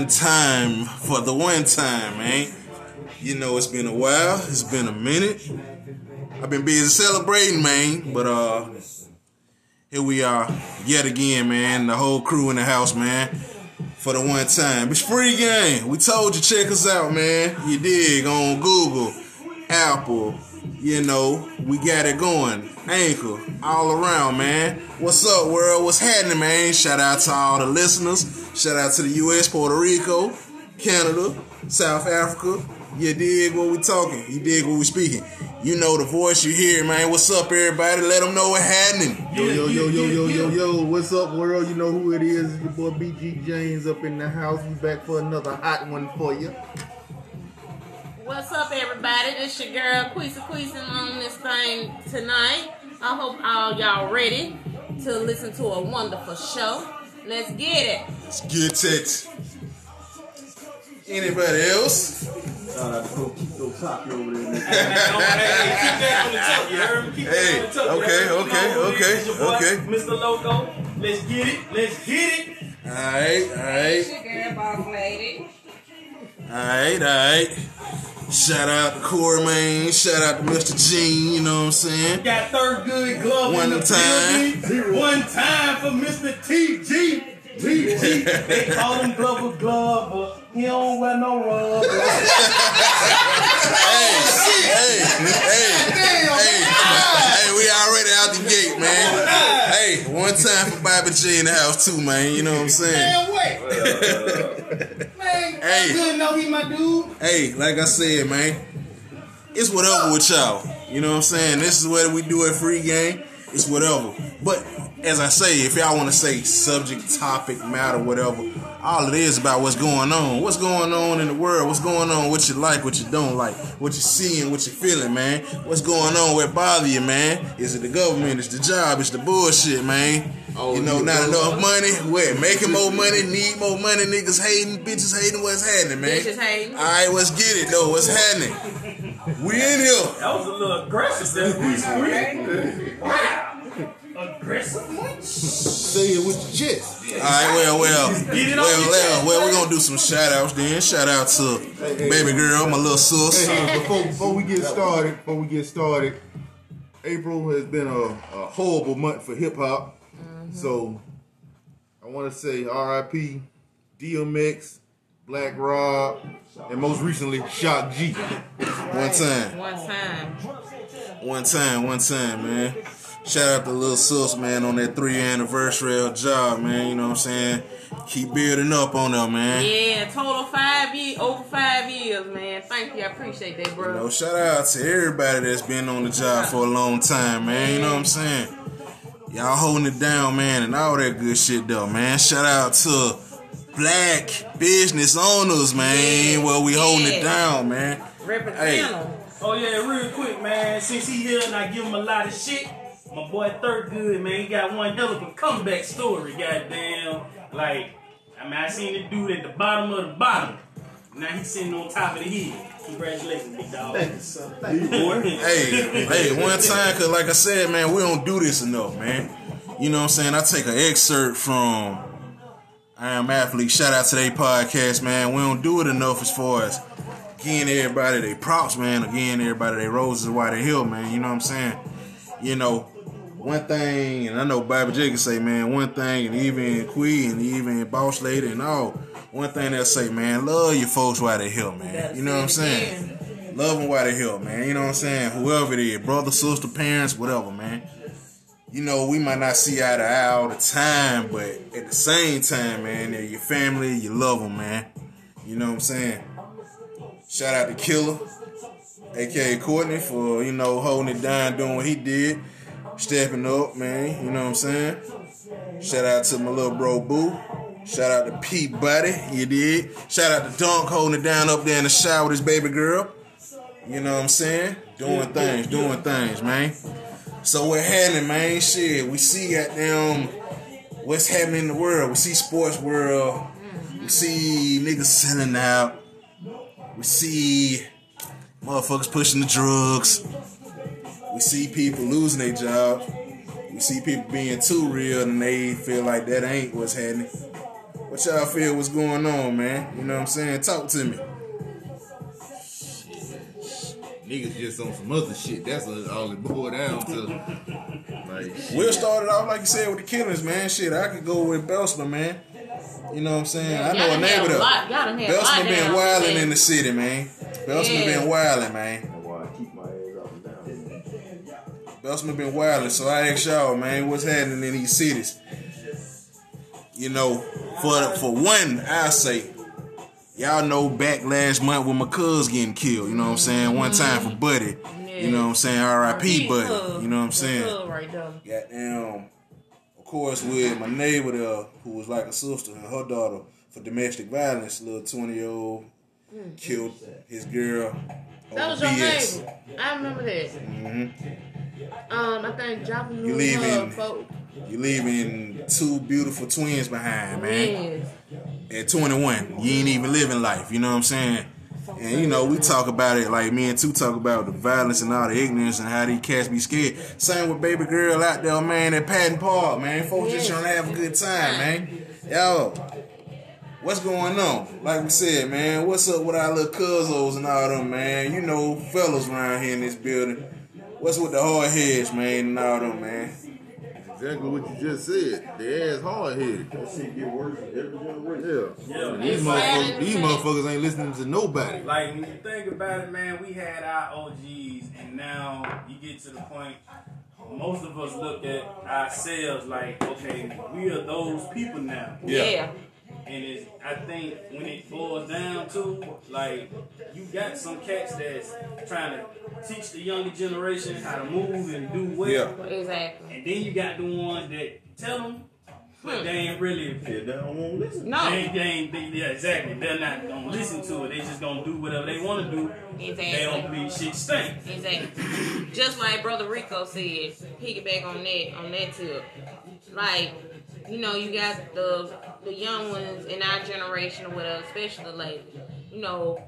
one time, for the one time, man. You know, it's been a while. It's been a minute. I've been busy celebrating, man. But uh, here we are, yet again, man. The whole crew in the house, man. For the one time, it's free game. We told you check us out, man. You dig on Google, Apple. You know, we got it going. Anchor, all around, man. What's up, world? What's happening, man? Shout out to all the listeners. Shout out to the U.S., Puerto Rico, Canada, South Africa. You dig what we talking? You dig what we speaking? You know the voice you hear, man. What's up, everybody? Let them know what's happening. Yo, yo, yo, yo, yo, yo, yo. What's up, world? You know who it is. It's your boy BG James up in the house. We back for another hot one for you. What's up, everybody? This your girl Queesa Queesa on this thing tonight. I hope all y'all ready to listen to a wonderful show. Let's get it. Let's get it. Anybody else? Shout out to Coach Poppy over there. Hey, okay, okay, okay, okay. Mr. Loco, let's get it, let's get it. All right, all right, Girl, boss lady. all right, all right. Shout out to Corey, man. Shout out to Mr. Gene. You know what I'm saying? Got third good glove One in the time. building. One time for Mr. TG. TG. they call him Glover Glove, but he don't wear no rub. Hey, hey, hey, hey, hey. We already out the gate, man. Hey, one time for Bobby G in the house too, man. You know what I'm saying? Man, wait. Hey. good know he my dude. Hey, like I said, man, it's whatever with y'all. You know what I'm saying? This is what we do at Free Game. It's whatever. But as I say, if y'all want to say subject, topic, matter, whatever, all it is about what's going on. What's going on in the world? What's going on? What you like? What you don't like? What you seeing? What you feeling, man? What's going on? What bother you, man? Is it the government? Is the job? Is the bullshit, man? Oh, you know, you not know. enough money. What? Making more money? Need more money? Niggas hating? Bitches hating? What's happening, man? Bitches hating. All right, let's get it though. What's happening? We in here. That was a little aggressive. That Wow. Aggressive much? Say it with your chest. All right, well, well, Get well, well, well. We're gonna do some shout outs then. Shout out to baby girl, my little sis. Hey, hey, before, before we get started, before we get started, April has been a, a horrible month for hip hop. Mm-hmm. So I want to say R.I.P. DMX, Black Rob, and most recently Shock G. One time, One time. one time, one time, man. Shout out to Lil sis, man, on that three anniversary of job, man. You know what I'm saying? Keep building up on them, man. Yeah, total five years, over five years, man. Thank you. I appreciate that, You bro. know, shout out to everybody that's been on the job for a long time, man. You know what I'm saying? Y'all holding it down, man, and all that good shit, though, man. Shout out to black business owners, man. Well, we holding it down, man. Represent Hey. Oh yeah, real quick, man. Since he here and I give him a lot of shit, my boy Third Good, man, he got one hell of a comeback story, goddamn. Like, I mean, I seen the dude at the bottom of the bottom. Now he's sitting on top of the hill. Congratulations, big dog. Hey, hey, one time, cause like I said, man, we don't do this enough, man. You know what I'm saying? I take an excerpt from I Am Athlete. Shout out to their podcast, man. We don't do it enough as far as getting everybody they props, man. Again, everybody they roses why they hill, man. You know what I'm saying? You know, one thing, and I know Bobby J can say, man, one thing, and even Quee and even Boss Lady and all, one thing they'll say, man, love your folks while they hill, man. You know what I'm saying? Love them while they hill, man. You know what I'm saying? Whoever it is, brother, sister, parents, whatever, man. You know, we might not see eye to eye all the time, but at the same time, man, they're your family, you love them, man. You know what I'm saying? Shout out to Killer, aka Courtney, for, you know, holding it down, doing what he did, stepping up, man. You know what I'm saying? Shout out to my little bro Boo. Shout out to Pete Buddy, you did. Shout out to Dunk holding it down up there in the shower with his baby girl. You know what I'm saying? Doing things, doing things, man. So we're happening, man? Shit, we see goddamn what's happening in the world. We see sports world. We see niggas selling out. We see motherfuckers pushing the drugs. We see people losing their job. We see people being too real and they feel like that ain't what's happening. What y'all feel was going on, man? You know what I'm saying? Talk to me. Niggas just on some other shit. That's all it boiled down to. Like. We'll start it off like you said with the killings, man. Shit, I could go with Bessemer, man. You know what I'm saying? I know a done neighbor had a there. lot- y'all done had a lot Bessemer been down wilding in the city, man. Bessemer Yeah. been wilding, man. Down. Been wilding, so I ask y'all, man, what's happening in these cities? You know, for for one, I say, y'all know back last month when my cuz getting killed. You know what I'm saying? One time for Buddy. You know what I'm saying? R.I.P. Buddy. You know what I'm saying? Right. Goddamn. Of course, with my neighbor there, who was like a sister, and her daughter for domestic violence, little 20 year old killed his girl. That was your BS. neighbor. I remember that. Mm-hmm. Um, I think Joppa You leaving- folk. You leaving two beautiful twins behind, man. Yes. At 21, you ain't even living life. You know what I'm saying? And you know, we talk about it like me and two talk about the violence and all the ignorance and how these cats be scared. Same with baby girl out there, man, at Patton Park, man. Folks just Yes. trying to have a good time, man. Yo, what's going on? Like we said, man, what's up with our little cousins and all them, man? You know, fellas around here in this building. What's with the hard heads, man, and all them, man? exactly what you just said. The ass hard headed. That shit get worse every generation. Yeah. Yeah. These motherfuckers, these motherfuckers ain't listening to nobody. Like when you think about it, man, we had our OGs, and now you get to the point. Most of us look at ourselves like, okay, we are those people now. Yeah. And it's, I think when it boils down to, like, you got some cats that's trying to teach the younger generation how to move and do well. Yeah. Exactly. And then you got the ones that tell them, but hmm. they ain't really. Yeah, they don't want to listen. No. They ain't, they ain't, they, yeah, exactly. They're not gonna listen to it. They just gonna do whatever they want to do. Exactly. They don't believe shit stink. Exactly. Just like Brother Rico said, piggyback on that on that tip. Like, you know, you got the the young ones in our generation or whatever, especially the ladies. You know,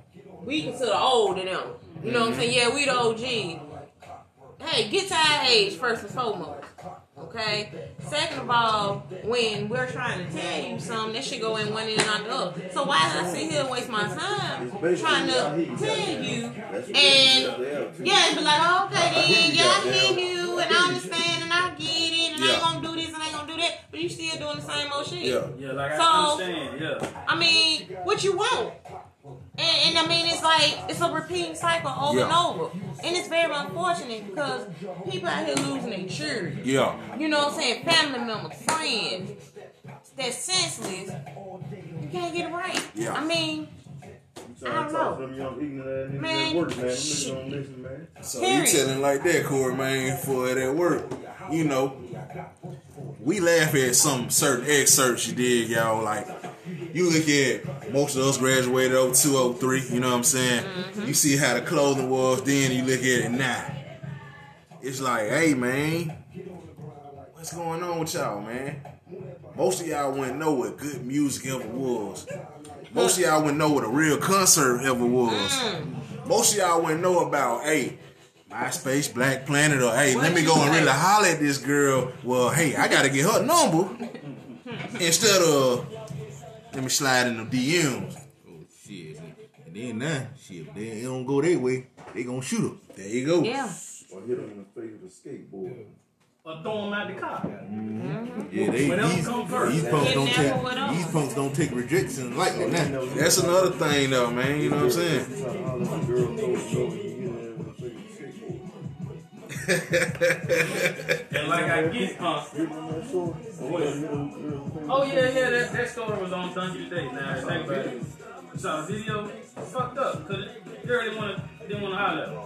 we consider old to them. You know what I'm saying? Yeah, we the OG. Hey, get to our age first and foremost. Okay. Second of all, when we're trying to tell you something, that should go in one ear and not the other. So why did I sit here and waste my time trying to tell you and yeah, and be like, oh, okay, then, yeah, I hear you, and I understand, and I but you still doing the same old shit. Yeah. Yeah, like So- I understand. Yeah. I mean, what you want? And, and I mean, it's like it's a repeating cycle over and over, and it's very unfortunate because people out here losing their children. Yeah. You know what I'm saying? Family members, friends, that's senseless. You can't get it right. Yeah. I mean, You trying to talk to them young ignorant ass niggas Man, work, man. Shit. listen, man. So Period. you telling like that, Corey, man, for it at work. You know, we laugh at some certain excerpts you did, y'all. Like, you look at most of us graduated 02, 03, you know what I'm saying? Mm-hmm. You see how the clothing was then, you look at it now. It's like, hey, man, what's going on with y'all, man? Most of y'all wouldn't know what good music ever was. Most of y'all wouldn't know what a real concert ever was. Mm. Most of y'all wouldn't know about, hey, MySpace, Black Planet, or hey, let me you go and really holler at this girl. Well, hey, I gotta get her number instead of let me slide in the DMs. Oh shit. And then now, shit, if they don't go their way, they gonna shoot them. There you go. yeah. Or hit them in the face with a skateboard. Or throw them out the car. Mm-hmm. Yeah, they Whatever these, come first. these punks don't Kidnap or whatever. take these punks don't take rejection lightly now. That's another thing, though, man. You know what I'm saying? And like I get, huh? Hit them in that sword. Or what? Hit them with a face Oh yeah, yeah, that, that story was on Sunday today. Now, thank you. So video fucked up because the girl didn't want to didn't want to holler. at her.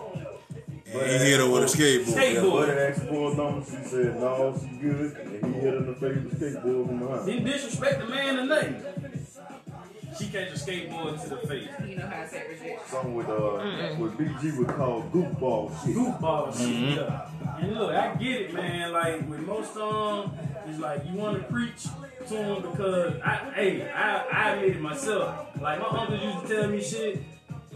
He hit her with a skateboard. Skateboard. Buddy asked for a number. She said, no, she good. And he hit her in the face with a skateboard from behind. Didn't disrespect the man or nothing. She catch a skateboard to the face. You know how to say reject. Something with, uh, what BG would call goofball shit. Goofball shit. Yeah. And look, I get it, man. Like with most um, it's like you want to preach to them because I, hey, I, I admit it myself. Like my uncle used to tell me shit,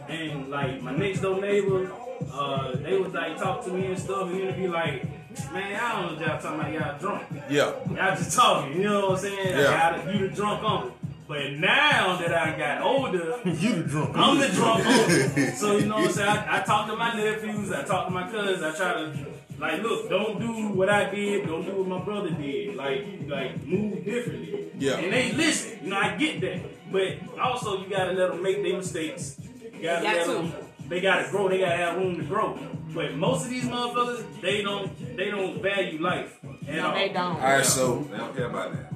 and like my next door neighbor, uh, they would like talk to me and stuff, and then be like, man, I don't know y'all talking about, y'all drunk. Yeah. Y'all just talking, you know what I'm saying? Yeah. Y'all, you the drunk uncle. But now that I got older, You the drunk. I'm the drunk older. So you know what I'm saying? I, I talk to my nephews, I talk to my cousins, I try to like look, don't do what I did, don't do what my brother did. Like like move differently. Yeah. And they listen. You know, I get that. But also you gotta let them make their mistakes. You gotta Got let to. them they gotta grow, they gotta have room to grow. But most of these motherfuckers, they don't they don't value life. at No, all. they don't. All right, so They don't care about that.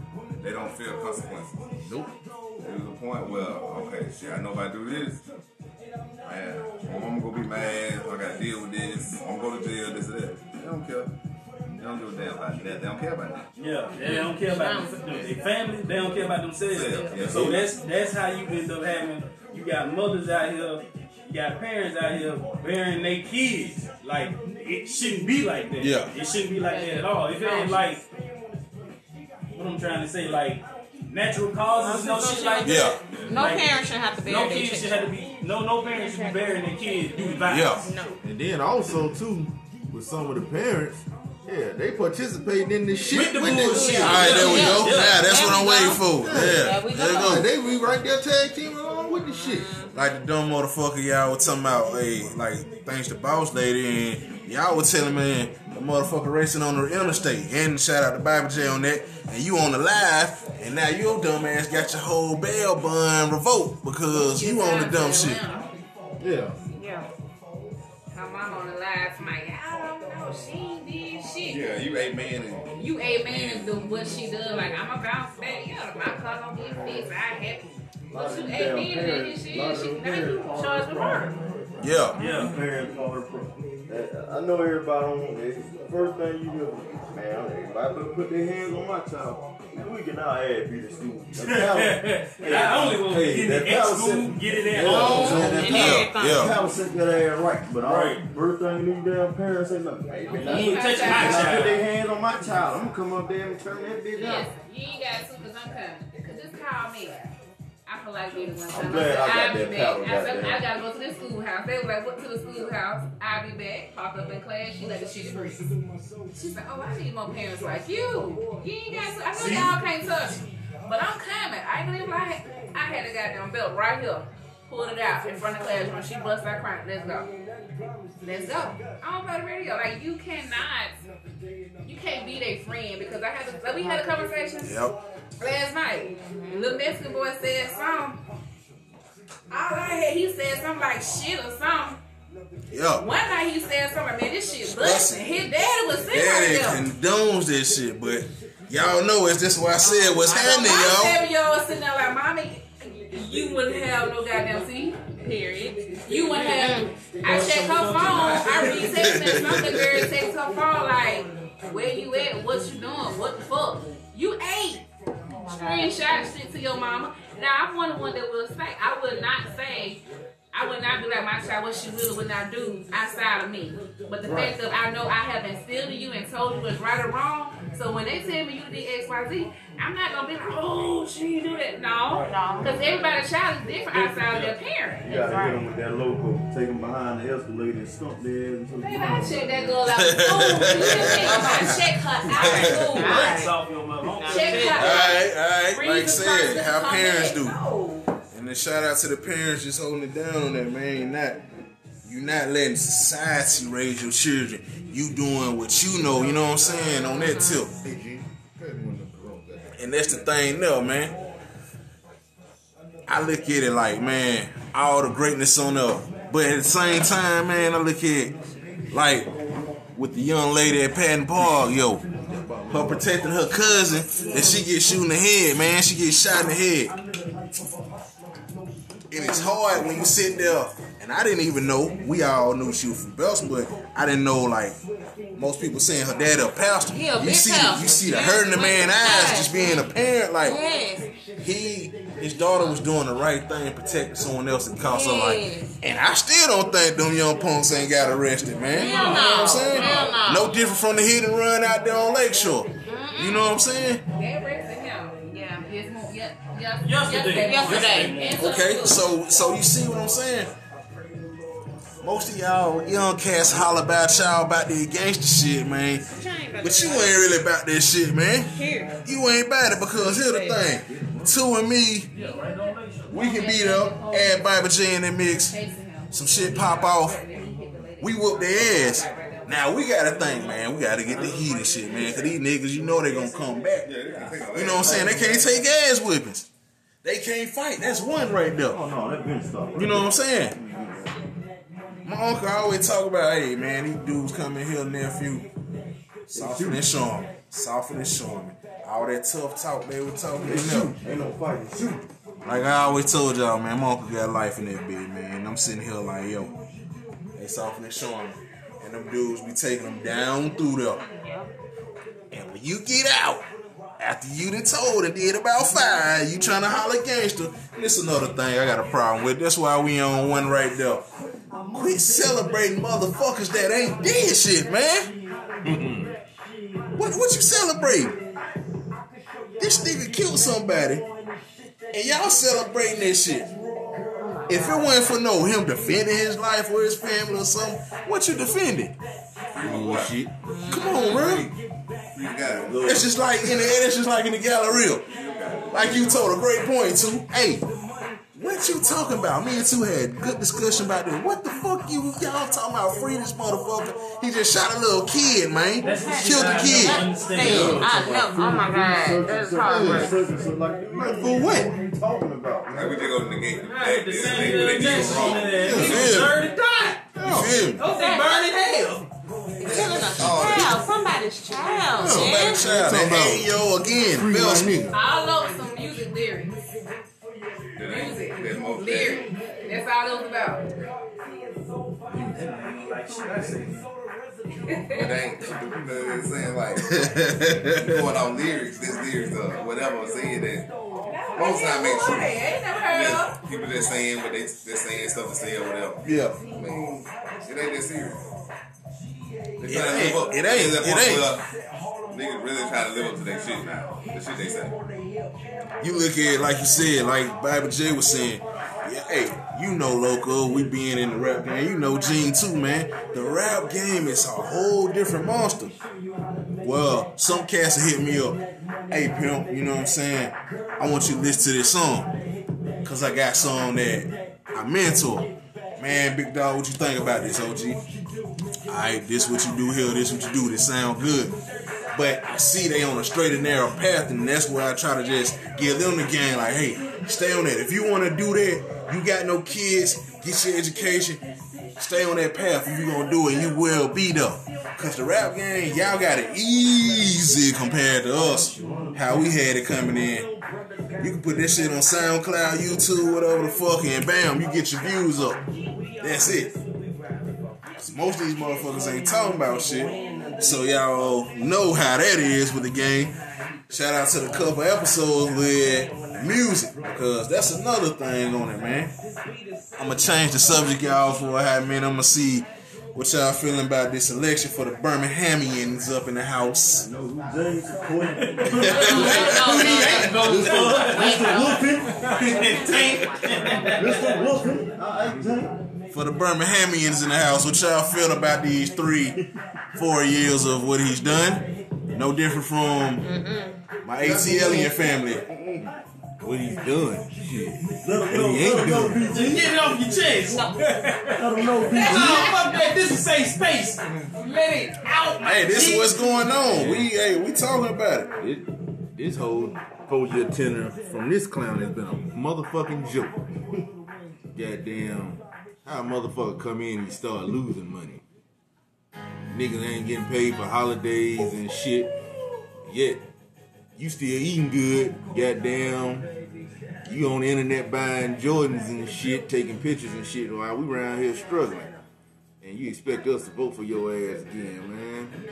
They don't feel consequences. nope. There's a point where, okay, shit, I know if I do this, man, my mama gonna be mad, I gotta deal with this, I'm gonna go to jail, this and that. They don't care. They don't give a damn about that. They don't care about that. Yeah, they don't care about them, their family. They don't care about themselves. Yeah, yeah. So that's that's how you end up having. You got mothers out here, you got parents out here bearing their kids. Like it shouldn't be like that. Yeah. it shouldn't be like that at all. If it ain't like what I'm trying to say, like natural causes, no shit like Yeah. No Like, parent should have to bear No their kids should have to be. No, no parents should be bearing their kids due to violence. Yeah. No. And then also too, with some of the parents, yeah, they participating in this shit With the this bullshit. shit. All right, there we Yeah. go. Yeah. Yeah, that's There what I'm waiting for. Yeah, There we there go. go. They be right there tag team along with the shit. Like the dumb motherfucker y'all was talking about, hey, like thanks to Boss Lady, and y'all was telling me the motherfucker racing on the interstate. And shout out to Bible J on that. And you on the live, and now your dumb ass got your whole bail bond revoked because you on the dumb shit. Yeah. Yeah. Her mom on the live tonight. I don't know. She did shit. Yeah, you ain't man and You a man and do what she does. Like I'm a bounce back. Yeah, my car gonna get fixed. I happy. But you a Damn man and this shit. of She, them now you parents charged with murder. Yeah. Yeah. Parents call her pro. I know everybody on this. First thing you do, man, everybody better put their hands on my child. Man, we can now add be the school. Not only will we Hey, get that it at power school, set- get it at Yeah. home. And everything. Yeah. How set that ass right, but all Right. first thing these damn parents say, nothing. Hey, man, You I ain't touching my I put their hands on my child. I'm gonna come up there and turn that bitch Yes, out. you ain't got to because I'm coming. Just call me. I feel like being one time. I'm glad I got I'll be back. I said. I gotta go to the schoolhouse. They were like, what to the schoolhouse? I'll be back. Pop up in class. She let the shit free. She's like, oh, I need more parents like you. You ain't got to. I know y'all can't touch me. But I'm coming. I ain't gonna lie. I had a goddamn belt right here. Pulled it out in front of the classroom. She bust out crying. Let's go. Let's go. I don't play the radio. Like you cannot, you can't be their friend because I had to. Like, we had a conversation Yep. Last night. Little Mexican boy said something. All I had, he said something like shit or something. Yeah. One night he said something, man, this shit Listen. busting. His daddy was sitting Daddy right there. condones this shit, but y'all know it's just why I said what's So happening, my y'all. seven year old sitting there like, mommy, you wouldn't have no goddamn seat. Period. You wouldn't have. I check her phone. I read text message. Some the girl text her phone like, where you at? What you doing? What the fuck? You ate. Screenshot shit to your mama. Now I'm one of the one that will say I would not say I would not be like my child what she will or would not do outside of me. But the fact of I know I have instilled in you and told you what's right or wrong. So when they tell me you did X, Y, Z, I'm not gonna be like, oh, she do that. No, no, because everybody's child is different outside of their parent. You gotta hit them with that local, take them behind the escalator and stump their ass Baby, I check that girl out of school. You? I check her out of school. Breaks off your mother. Check her All out. right, all right. Like I said, how parents do. No. And then shout out to the parents just holding it down on that, man. You're not, you not letting society raise your children. You doing what you know, you know what I'm saying, on that tip. And that's the thing though, man. I look at it like, man, all the greatness on there. But at the same time, man, I look at it like with the young lady at Patton Park, yo, her protecting her cousin, and she gets shot in the head, man. She gets shot in the head. And it's hard when you sit there, and I didn't even know. We all knew she was from Belson, but I didn't know like most people saying her dad a pastor. He a you see, pastor. you see the hurt in the like man's eyes just being a parent. Like Yes. he, his daughter was doing the right thing, protecting someone else that cost her life. And I still don't think them young punks ain't got arrested, man. Hell you know what I'm no. saying? Hell no. different from the hit and run out there on Lakeshore. You know what I'm saying? They arrested him. Yeah, yes, mo- yeah, yeah, Yesterday. Yesterday. Yesterday. Okay, so so you see what I'm saying? Most of y'all young cats holler about y'all about the gangster shit, man. But you ain't really about that shit, man. You ain't about it because here's the thing. Two and me, Yeah, right on Lake Shore. we can beat up, add Bible J in that mix, some shit pop off. We whoop their ass. Now we gotta think, man. We gotta get the heat and shit, man. Cause these niggas, you know they gonna come back. Yeah, they can take a You know what I'm saying? They can't take ass whippings. They can't fight. That's one right there. Oh no, that been stuff. You know what I'm saying? My uncle always talk about, hey man, these dudes come in here, nephew, soften and showing, soften and showing. All that tough talk they were talking, they know. Ain't no fighting. Shoot. Like I always told y'all, man, my uncle got life in that bed, man. I'm sitting here like, yo, they soften and showing. And them dudes be taking them down through there. And when you get out, after you done told and did about five, you trying to holler gangster. This another thing I got a problem with. That's why we on one right there. Quit celebrating motherfuckers that ain't did shit, man. what what you celebrating? This nigga killed somebody, and y'all celebrating that shit. If it wasn't for no him defending his life or his family or something, what you defending? Bullshit. Come on, bro. You got it. It's just like in the it's just like in the Galleria. Like you told a great point too. Hey, what you talking about? Me and two had good discussion about this. What the fuck you y'all talking about? Free this motherfucker. He just shot a little kid, man. That's Killed the kid. don't understand. I know. Oh my God, that's hard work. Like, for what? What are you talking about? Like we just go to negate the Right, fact the that same they, little they did Jackson wrong. on there. He Yeah. deserved to die. You feel me? Those they burn in hell. Killing a oh, child, somebody's child, Somebody man. child. Hey yo again. Free my Bill nigga. All over some music lyrics. That ain't that most Lyrics. That's all it was about. Like shit I say. But they ain't, you know what I'm saying? Like, going on lyrics, this lyrics, uh, whatever I'm saying that most time make Boy, true. ain't never heard of. People just saying what they, they're saying stuff to say or whatever. Yeah. I mean, it ain't that serious. They It trying ain't. It ain't. It ain't. Niggas really try to live up to their shit now. The shit they say. You look at it like you said, like Bible J was saying. Yeah, hey, you know, local, we being in the rap game. You know, Gene too, man. The rap game is a whole different monster. Well, some cats hit me up. Hey, pimp, you know what I'm saying? I want you to listen to this song. Cause I got some that I mentor. Man, big dog, what you think about this, OG? Alright, this what you do here, this what you do, this sound good. But I see they on a straight and narrow path, and that's where I try to just give them the game, like, hey, stay on that. If you want to do that, you got no kids, get your education, stay on that path. If you gonna do it, you will be though. Cause the rap game, y'all got it easy compared to us. How we had it coming in. You can put this shit on SoundCloud, YouTube, whatever the fuck, and bam, you get your views up. That's it. Most of these motherfuckers ain't talking about shit. So y'all know how that is with the game. Shout out to the couple episodes with music because that's another thing on it, man. I'm gonna change the subject, y'all, for a hot minute. I'm gonna see what y'all feeling about this election for the Birminghamians up in the house. Know who James supporting? Tank. Mr. Woodfin. I ain't James. For the Birminghamians in the house, what y'all feel about these three, four years of what he's done? No different from my ATLian family. What he's doing? Shit. Let him know. He ain't Let him know, doing Just BG. get it off your chest. No. Let him know, No, BG. fuck that. This is safe space. Let it out. Hey, this is what's going on. We hey, we talking about it. It, this whole four year tenure from this clown has been a motherfucking joke. Goddamn, how a motherfucker come in and start losing money. Niggas ain't getting paid for holidays and shit. Yet, you still eating good. Goddamn, you on the internet buying Jordans and shit, taking pictures and shit while we around here struggling. And you expect us to vote for your ass again, man.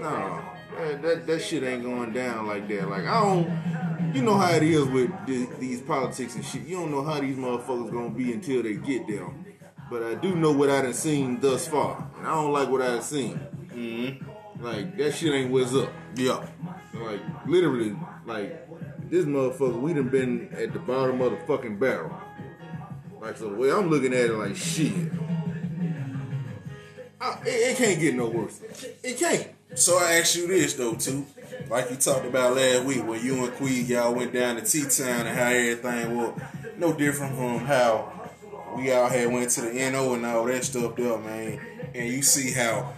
No, that, that, that shit ain't going down like that. Like, I don't, you know how it is with the, these politics and shit. You don't know how these motherfuckers gonna be until they get there. But I do know what I done seen thus far. And I don't like what I done seen. Mm-hmm. Like, that shit ain't what's up. Yeah. Like, literally, like, this motherfucker, we done been at the bottom of the fucking barrel. Like, so the way I'm looking at it, like, shit. I, it, it can't get no worse. It can't. So I ask you this though, too. like you talked about last week, when you and Queeg y'all went down to T Town and how everything was no different from how we all had went to the NO and all that stuff there, man. And you see how,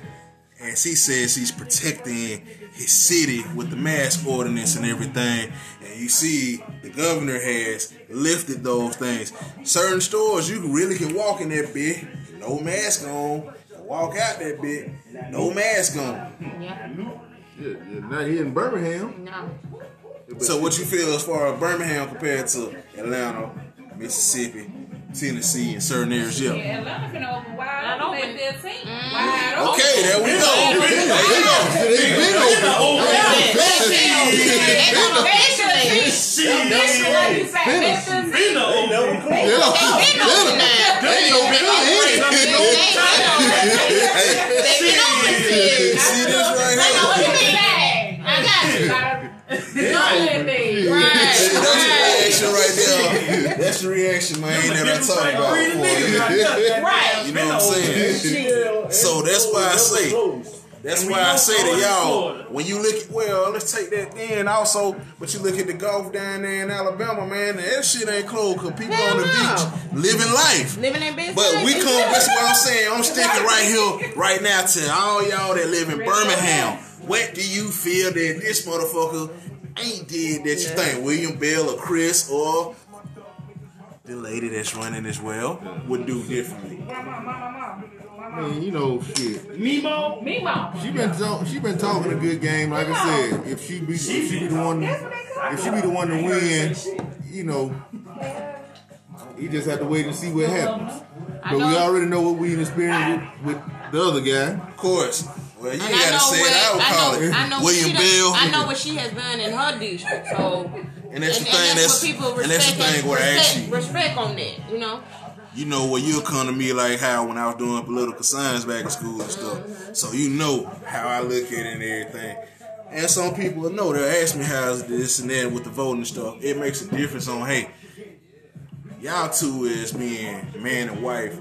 as he says, he's protecting his city with the mask ordinance and everything. And you see the governor has lifted those things. Certain stores you really can walk in that bit, no mask on. Walk out that bit, no mask on. Yeah. Yeah, yeah, not here in Birmingham. No. So what you feel as far as Birmingham compared to Atlanta, Mississippi, Tennessee, and certain areas? Yeah. Yeah, Atlanta finna open wide Wide open. open. They 15. Mm. Wide open. Okay, there we go. There you go. They been open. Eventually. Shit, Officially, like you say, Been they open. 15. been open. Yeah. They been open now. They open They been open shit. See this right I know what here? you mean. I got you. Right. That's the reaction right there. That's the reaction, man, that I talked about before. Right. You know what I'm saying? So that's why I say, that's why I say to y'all, when you look at, well, let's take that then also, but you look at the golf down there in Alabama, man, that shit ain't closed because people Hell on the no. beach living life. Living in business. But we come, that's what I'm saying. I'm sticking right here, right now to all y'all that live in Birmingham. What do you feel that this motherfucker ain't did that you think William Bell or Chris or the lady that's running as well would do differently? I mean, you know, shit. Mimo, Mimo. She been talk, she been talking a good game. Like I said, if she be if she be the one if she be the one to win, you know, you just have to wait and see what happens. But we already know what we experienced with, with the other guy. Of course. Well, you And ain't I gotta know say what it. I would call I know, it I know William Bell. I know what she has done in her district. So And that's the and, thing. and That's, that's, what people and that's the respect. thing where I respect, actually, respect on that. You know. you know, where you'll come to me like how when I was doing political science back in school and stuff. So you know how I look at it and everything. And some people will know. They'll ask me how's this and that with the voting and stuff. It makes a difference on hey, y'all two is being man and wife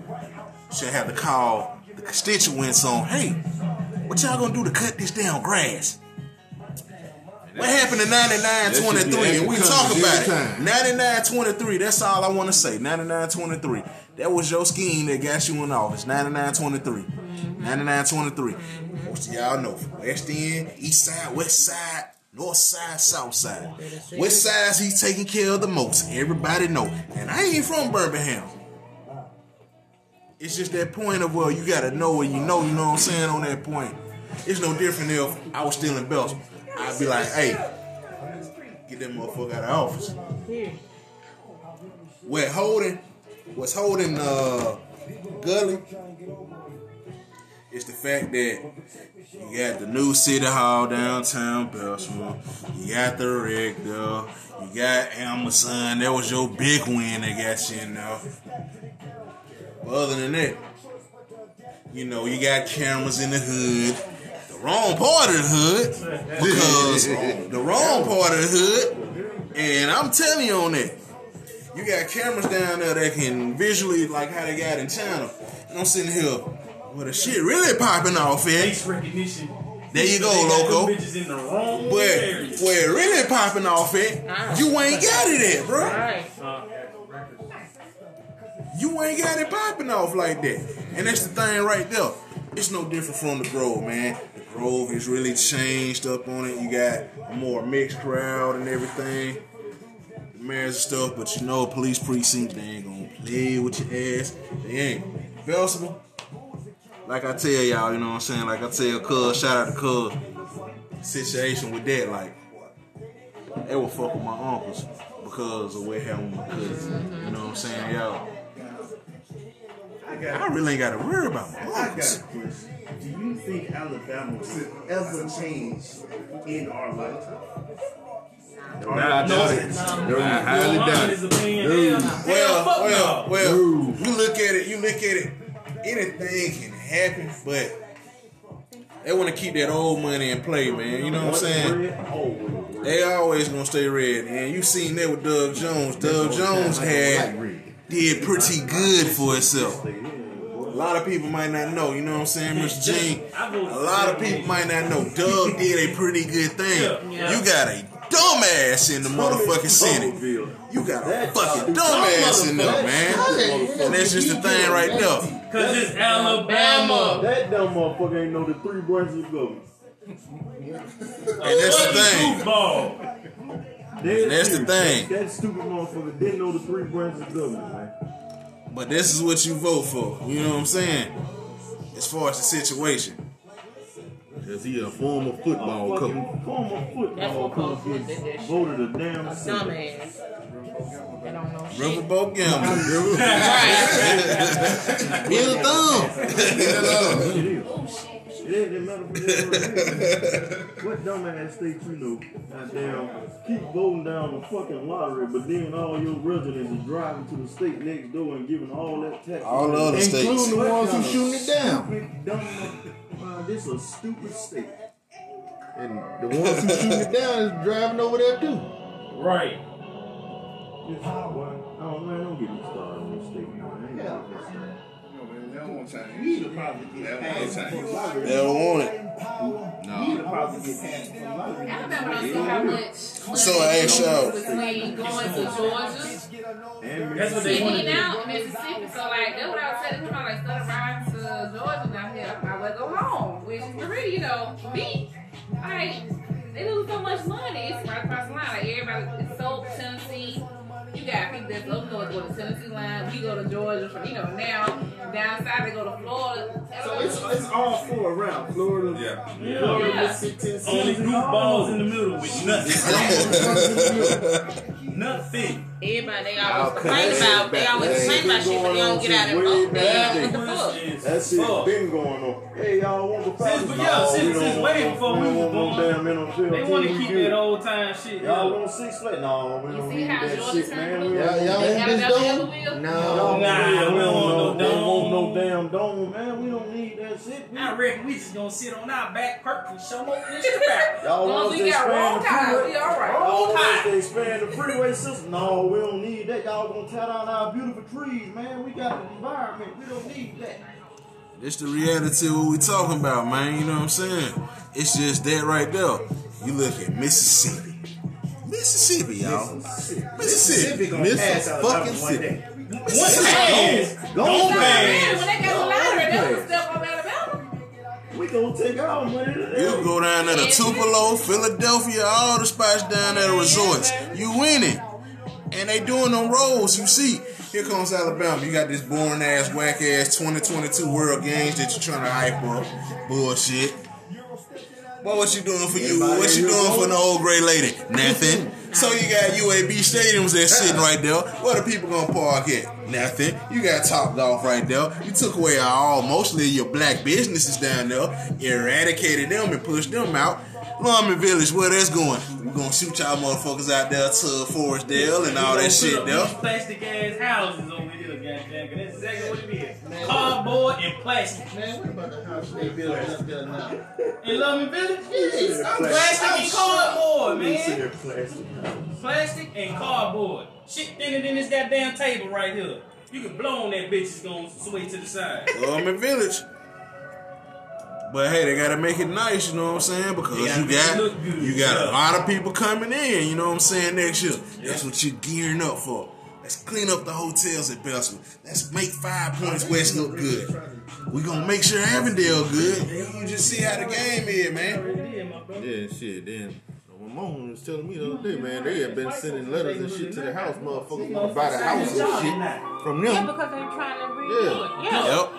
should have to call the constituents on hey, what y'all gonna do to cut this down grass? What happened to 9923? And we talk about it. time. 9923, that's all I want to say. 9923. That was your scheme that got you in office. 9923. 9923. Most of y'all know. West End, East Side, West Side, North Side, South Side. Which sides he taking care of the most? Everybody know. And I ain't from Birmingham. It's just that point of well, you gotta know what you know, you know what I'm saying, on that point. It's no different if I was still in Belgium. I'd be like, hey, get that motherfucker out of office. What holding what's holding uh Gulley is the fact that you got the new city hall downtown Bessemer, you got the rec there, you got Amazon, that was your big win that got you in there. But other than that, you know, you got cameras in the hood. The wrong part of the hood. Because the wrong part of the hood. And I'm telling you on that. You got cameras down there that can visually like how they got in China. And I'm sitting here with the shit really popping off at. Face recognition. There you go, They loco. Bitches in the wrong Where where really popping off at, you ain't got it at, bro. You ain't got it popping off like that. And that's the thing right there. It's no different from the Grove, man. The Grove has really changed up on it. You got a more mixed crowd and everything. The mayors and stuff, but you know, police precinct, they ain't gonna play with your ass. They ain't. Bessemer, like I tell y'all, you know what I'm saying? Like I tell Cuz, shout out to Cuz. Situation with that, like, they will fuck with my uncles because of what happened with my cousins. You know what I'm saying, y'all? I really ain't got to worry about my I got a question. Do you think Alabama could ever change in our lifetime? No, nah, I doubt it. I highly doubt it. Well, well, well. You look at it. You look at it. Anything can happen, but they want to keep that old money in play, man. You know what I'm saying? They always gonna stay red, and you seen that with Doug Jones. Doug Jones had did pretty good for itself. A lot of people might not know. You know what I'm saying, Mr. Jean? I voted A lot of people might not know. Doug did a pretty good thing. You got a dumbass in the motherfucking Senate. You got a fucking dumbass in there, man. And that's just the thing right there. Cause it's Alabama. That dumb motherfucker ain't know the three branches of government. And that's the thing. Football. Dead That's the thing. That, that stupid motherfucker didn't know the three branches of government, man. But this is what you vote for. You know what I'm saying? As far as the situation. Is he a former football coach? Former football That's coach Coach Wood gets did that shit. voted a damn A Senate. dumbass. They don't know oh, shit. Riverboat gambling. Right. Bill Thumb. It is. It ain't that matter for that. What dumbass state you know? Goddamn, keep voting down the fucking lottery, but then all your residents is driving to the state next door and giving all that tax. All the money. other states. Including the ones who What shooting it down. Stupid, dumb, uh, this a stupid state. And the ones who shooting it down is driving over there too. Right. This, boy, oh man, don't get me started on this state. Man. I ain't Yeah. Gonna get me started. Want probably get passed one time. lottery. They don't want it. He'd probably get passed before lottery. Alabama don't see how much So I asked y'all. between going to Georgia, And That's what they want to Mississippi do. now, and Mississippi. So like that's what I was telling them. Like instead riding to Georgia down here, I might well go home, which is really, you know, me, like they lose so much money. It's right across the line. Like everybody, it's so Tennessee. You got people that's up north go to Tennessee line. We go to Georgia from you know now down south they go to Florida. So it's, it's all four around. Florida, Yeah. Florida, Yeah. Mississippi, Tennessee. Only goofballs in the middle with nothing. nothing. Everybody they I'll always complain about. They back. always That complain about shit, but they going don't on get out and since vote. way They back what the then. fuck. That shit been going on. Hey, y'all want the Falcons? but yeah, since- we don't since way before we we don't was born. They want to keep that old time shit. Y'all want six flag? No, we don't need that shit, man. Y'all, don't y'all need want this Alabama dome? No. Nah, we don't want no we don't want no dome. damn dome, man. We don't need that shit. I reckon we just gonna sit on our back perk and show up this crap. Y'all want as us we to expand the freeway? we all right. Y'all want to expand the freeway system? No, we don't need that. Y'all gonna tear down our beautiful trees, man. We got the environment. We don't need that. It's the reality of what we talking about, man. You know what I'm saying? It's just that right there. You look at Mississippi. Mississippi, y'all. Mississippi Mississippi. gonna Miss pass Alabama fucking one city. day. What pass? Don't Alabama, pass. when they got the lottery, they was step on Alabama. We gonna take our money to You them. can go down there to Tupelo, Philadelphia, all the spots down there, the resorts. You winning. And they doing them rolls, you see. Here comes Alabama. You got this boring ass, whack ass 2022 World Games that you're trying to hype up. Bullshit. Boy, What you doing for you? Everybody What you doing for the old gray lady? Nothing. So you got UAB stadiums that's sitting right there. Where the people gonna park at? Nothing. You got Top Golf right there. You took away all mostly your black businesses down there, eradicated them and pushed them out. Loveman Village, where that's going? We're gonna shoot y'all motherfuckers out there to Forestdale and all that shit These there. plastic ass houses over here, goddamn. 'cause That's exactly what it is. Cardboard and plastic. Man, what about the house they building up there now? In Loveman Village? Yes, I'm Plastic and cardboard, man. plastic. Plastic and cardboard. Shit thinner than this goddamn table right here. You can blow on that bitch, it's gonna sway to the side. Loveman Village. But hey, they gotta make it nice, you know what I'm saying? Because They gotta you got look you got a lot of people coming in, you know what I'm saying, next year. That's what you're gearing up for. Let's clean up the hotels at Bessemer. Let's make Five Points West look good. we gonna make sure Avondale good. You just see how the game is, man. Yeah, my brother. Yeah, shit. Then my mom was telling me the other day, man, they have been sending letters and shit to the house. Motherfuckers want to buy the house and shit from them. Yeah, because they're trying to redo Yeah. it. Yeah. Yep.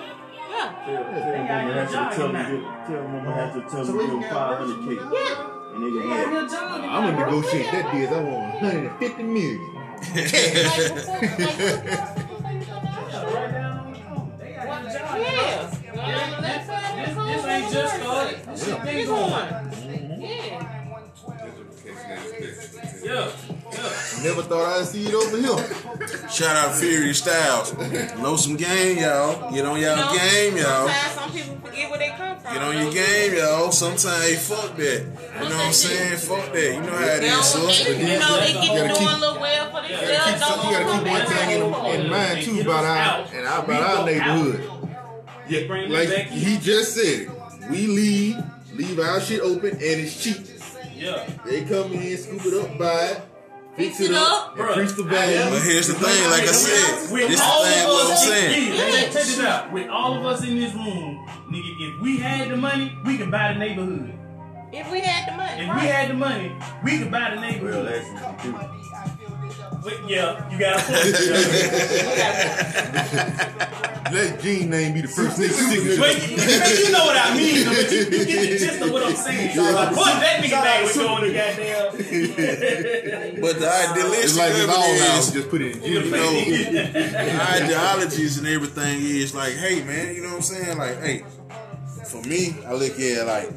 Yeah. Tell, tell mama have to tell me, tell mama have to tell me give 500k. And they can have it. I'm gonna negotiate that deal. I want 150 million. Like before, like, Right down on the corner. They got what- a job. yeah. Never thought I'd see it over here. Shout out Fury Styles. Know some game, y'all. Get on y'all You know, game, y'all. Sometimes some people forget where they come from. Get on your game, y'all. Sometimes, hey, fuck that. You know what I'm saying? Fuck that. You know how it They is, don't, sis. they, you know, they get You to gotta doing keep- a little well for You themselves. gotta keep, you gotta keep one thing in, in mind too about our and about our neighborhood. Yeah, like it back in. he just said. We leave, leave our shit open, and it's cheap. Yeah. They come in, scoop it up, buy it, fix, Fix it it up, up. Bruh. increase the But here's the thing, like I said, With this the all thing of what I'm us, saying. Yeah, check, check this out. With all of us in this room, nigga, if we had the money, we could buy the neighborhood. If we had the money, If right. we had the money, we could buy the Well, neighborhood. Actually, you do. But yeah, you got a point. Let Gene name be the first nigga but you, you know what I mean. though, But you, you get the gist of what I'm saying. Of course, that nigga name was going to goddamn. But the idealistic It's like of it's it all now. is, Just put it in you know, the ideologies and everything is like, hey man, you know what I'm saying? Like, hey, for me, I look at like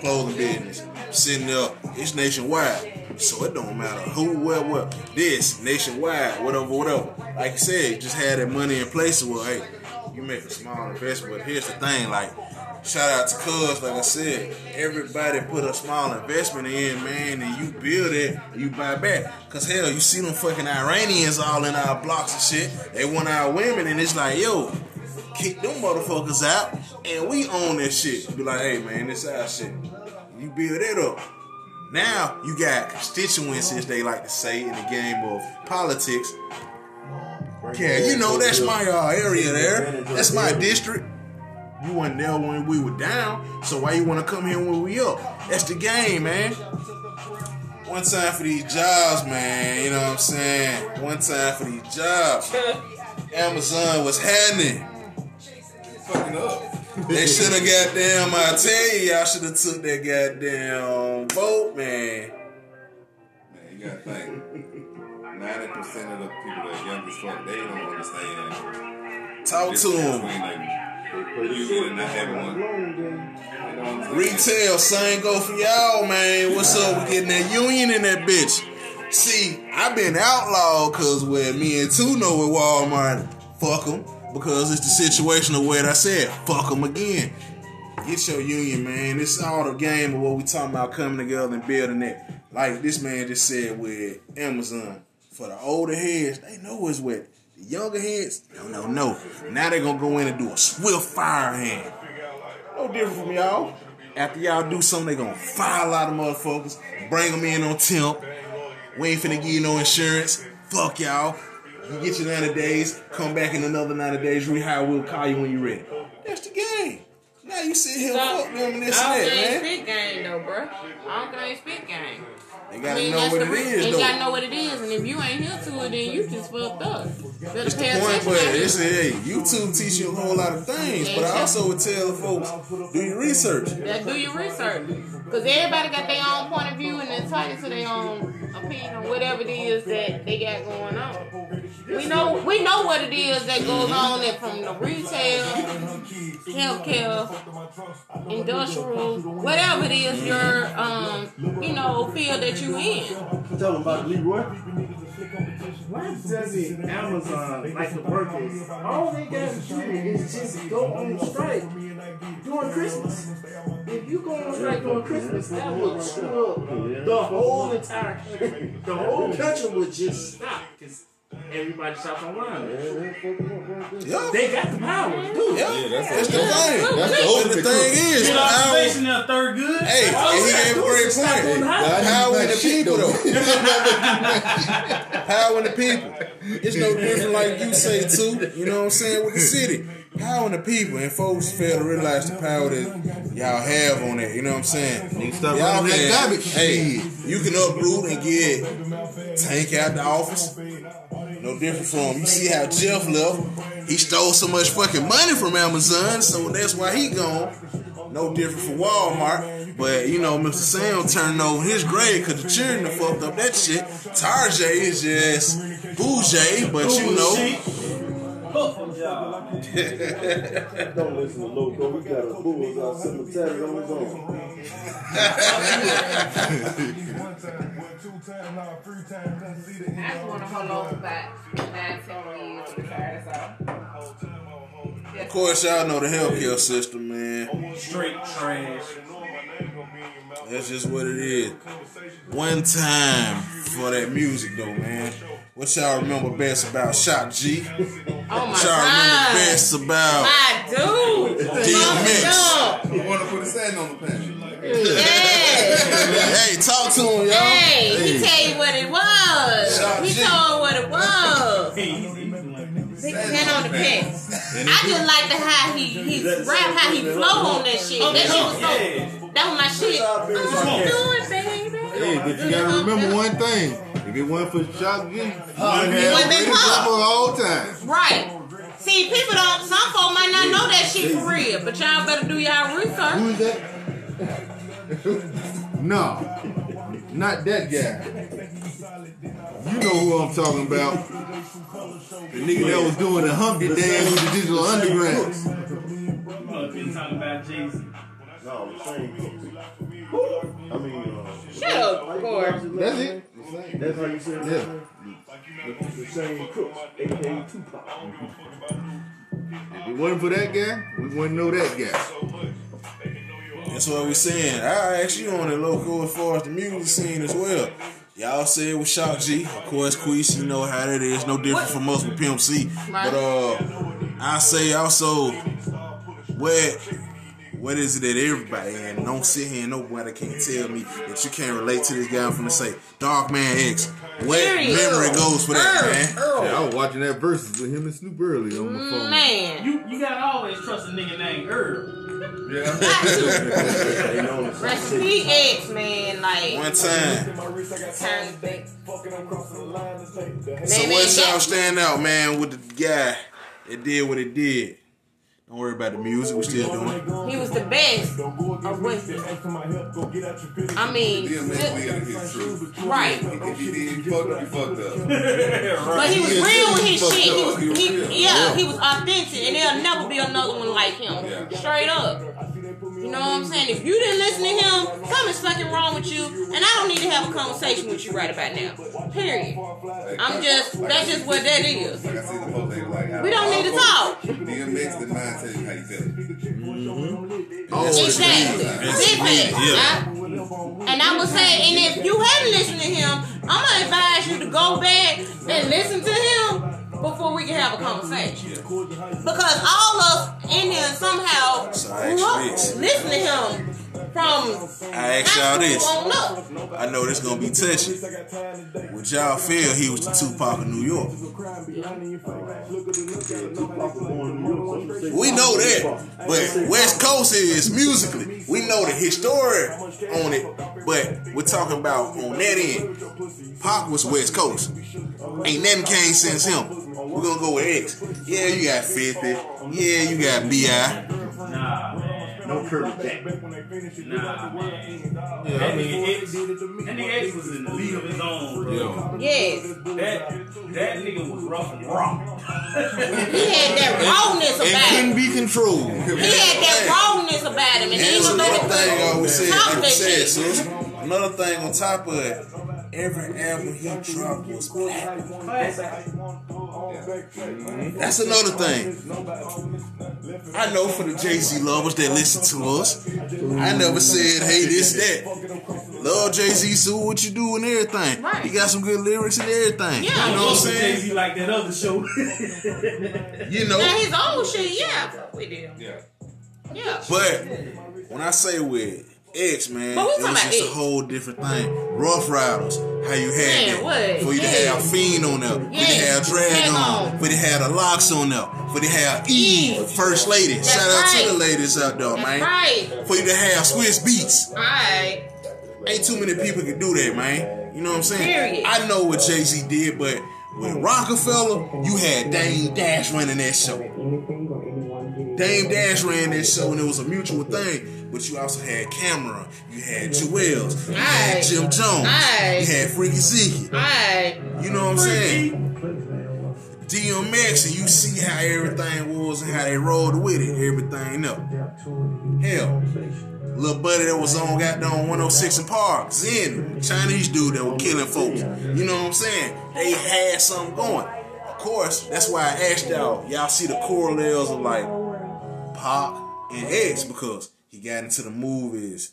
clothing business, sitting up, it's nationwide. So it don't matter who, where, what. This nationwide, whatever, whatever. Like you said, just had that money in place. Well, hey, you make a small investment. But here's the thing, like, shout out to Cuz, like I said, everybody put a small investment in, man, and you build it, you buy back. Cause hell, you see them fucking Iranians all in our blocks and shit. They want our women, and it's like, yo, kick them motherfuckers out, and we own that shit. Be like, hey man, this our shit. You build it up. Now you got constituents, as they like to say in the game of politics. Yeah, you know that's my uh, area there. That's my district. You weren't there when we were down, so why you want to come here when we up? That's the game, man. One time for these jobs, man. You know what I'm saying? One time for these jobs. Amazon was happening. Fucking up. They should have goddamn. I tell you, y'all should have took that goddamn vote, man. Man, you gotta think. Ninety percent of the people that are young as fuck, they don't understand. Talk the to them. between, like, You and not having one. They don't understand. Retail, same go for y'all, man. What's up? We getting that union in that bitch. See, I've been outlawed because where me and two know with Walmart, fuck them. Because it's the situation of what I said, fuck them again. Get your union, man. Is all the game of what we talking about coming together and building it. Like this man just said with Amazon. For the older heads, they know what's with. The younger heads, no, no, no. Now they gonna go in and do a swift fire hand. No different from y'all. After y'all do something, they gonna fire a lot of motherfuckers, bring them in on temp. We ain't finna give you no insurance. Fuck y'all. You get your 90 days, come back in another 90 days, rehire, we'll call you when you're ready. That's the game. Now you sit here, fuck them and this and I that, don't think spit game though, bro. I don't think spit game. They I gotta mean, know that's what the it is, They though. gotta know what it is, and if you ain't here to it, then you just fucked up. Better That's the point, but it's hey, YouTube teach you a whole lot of things. But I also would tell folks, do your research. Yeah, do your research. Because everybody got their own point of view and entitled to their own opinion on whatever it is that they got going on. We know we know what it is that goes on there from the retail, healthcare, industrial, whatever it is your um you know field that you in. Tell them about Leroy. Why doesn't Amazon, like the workers, all they gotta do is just go on strike during Christmas? If you go on strike during Christmas, that would screw up the whole entire country. The whole country would just stop because everybody shops online. Yeah, They got the power, dude. yeah, that's, the thing. That's the And the thing is, Good power, observation there, third good. hey, and he gave a great point. Power in the people, though. Power in the people. It's no different, like you say too. You know what I'm saying with the city. Power in the people, and folks fail to realize the power that y'all have on it. You know what I'm saying? Y'all can- garbage. Hey, you can uproot and get Tank out the office. No different from you see how Jeff left. He stole so much fucking money from Amazon, so that's why he gone. No different from Walmart. But you know, Mr. Sam turned over his grave because the children fucked up that shit. Tarjay is just bougie, but you know. Fuck. Don't listen to Loco. We got a bullseye cemetery on his own. I just want to hold on for nine, ten years to retire. Of course, y'all know the healthcare system, man. Straight trash. That's just what it is. One time for that music, though, man. What y'all remember best about Shock G? Oh my oh What y'all remember god. best about I do. DMX. Jump. You want to put a satin on the pants. Yeah. Hey, talk to him, y'all. Hey, he tell you what it was. Shout He G. told what it was. Satin Hand on the pants. I just like the how he he rap, how he flow on that shit. Oh, that shit was so. That was my shit. I'm doing, baby. Hey, but you gotta remember one thing. If it wasn't for Shock G, you would have wouldn't been been Pop. all time. Right. See, people don't. Some folk might not know that shit for real, but y'all better do y'all research. Who is that? no, not that guy. You know who I'm talking about. The nigga that was doing the Humpty dance with the Digital Underground. Must been talking about Jay-Z. No, the same cooks. I mean, uh, Shut up, Gord. That's it. that's how you say it. Yeah. The, the same cooks, aka Tupac. If it wasn't for that guy, we wouldn't know that guy. That's what we saying. I asked you on it, local, as far as the music scene as well. Y'all said it was Shock G. Of course, Queese, you know how that is. No different from us with Pimp C. But uh, I say also, what what is it that everybody and don't sit here and nobody can't tell me that you can't relate to this guy I'm finna say, Dark Man X. What Period. memory goes for that, man? Earl, Yeah, I was watching that versus with him and Snoop early on my phone. Man. You you gotta always trust a nigga named Earl. Yeah. Got to. They know the Rest in peace, X, man. Like, One time. turn back. So what y'all stand out, man, with the guy that did what it did? Don't worry about the music, We're still doing. He was the best of Winston. I mean, DMX just- live his right. If he did, he fucked up, he fucked up. But he was real with his shit. He was, He was he, real. yeah, he was authentic, and there'll never be another one like him. Straight up. You know what I'm saying? If you didn't listen to him, something's fucking wrong with you, and I don't need to have a conversation with you right about now. Period. I'm just, that's just what that is. Like I said, the post, they were like, We don't need to talk. DMX did not tell you how you feel. Exactly. That's Big it, facts. yeah. I- And I would say, and if you haven't listened to him, I'm gonna advise you to go back and listen to him before we can have a conversation. Because all of us in here somehow Sorry, grew up listening to him from I ask y'all this. school on up. I know this gonna be touchy. Would y'all feel he was the Tupac of New York? We know that, but West Coast is musically. We know the history on it, but we're talking about on that end. Pac was West Coast. Ain't nothing came since him. We're gonna go with X. Yeah, you got 50. Yeah, you got B.I. Nah, man. No Kirby Jack. Nah, man. That nigga X, that nigga X was in the league of his own, bro. Yes. That that nigga was rough and raw. He had that rawness It about couldn't him. be controlled. He had that rawness about him. And And even it's though another he thing I always said, talk like you that said, sis. Another thing on top of it, every album he dropped was platinum. That's another thing. I know for the Jay Z lovers that listen to us, I never said, hey, this, that. Love Jay Z, so what you do and everything. Right. He got some good lyrics and everything. Yeah. You know what I'm saying? Jay saying? Z like that other show. You know. Now his old shit, yeah, we did. Yeah. Yeah. But when I say with X, man, But it was just a X. whole different thing. Rough Riders, how you had Man, that. For you to have Fiend on there, for you to have Drag-On, on. for you to have the LOX on there, for you to have Eve, Eve. First Lady. That's Shout out to the ladies out there, That's man. right. For you to have Swizz Beatz. Alright. Ain't too many people can do that, man. You know what I'm saying? Period. I know what Jay Z did, but with Roc-A-Fella, you had Dame Dash running that show. Dame Dash ran that show, and it was a mutual thing. But you also had Cam'ron, you had Juelz, you had Jim Jones, Aye. you had Freekey Zekey. Alright. You know what I'm saying? DMX, and you see how everything was and how they rolled with it, everything up. Hell, little buddy that was on goddamn 106 & Park, Zen, Chinese dude that was killing folks. You know what I'm saying? They had something going. Of course, that's why I asked y'all. Y'all see the correlates of like Pac and X because he got into the movies.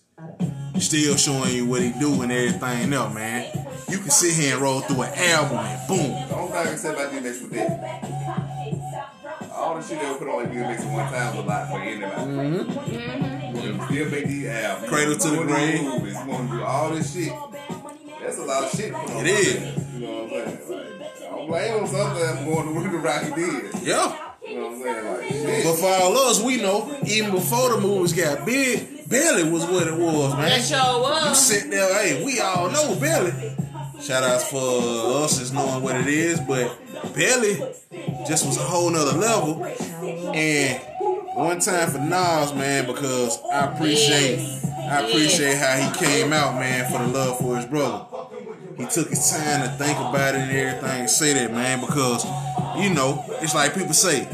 Still showing you what he do and everything else, man. You can sit here and roll through an album and boom. The only thing I can say about DMX was that all all the shit that was put on like DMX at one time was a lot for anybody. Mm-hmm. Still make these albums. Cradle to the Doing grave. these movies, You want to do all this shit. That's a lot of shit. to It is. there. You know what I'm saying? Like, I don't blame him sometimes for going to the route he did. Yeah. You know what I'm saying? Like, shit. But for all us, we know, even before the movies got big, Belly was what it was, man. That sure You sit there, hey, we all know Belly. Shout outs for us as knowing what it is, but Belly just was a whole nother level. And one time for Nas, man, because I appreciate I appreciate how he came out, man, for the love for his brother. He took his time to think about it and everything and say that, man, because you know, it's like people say,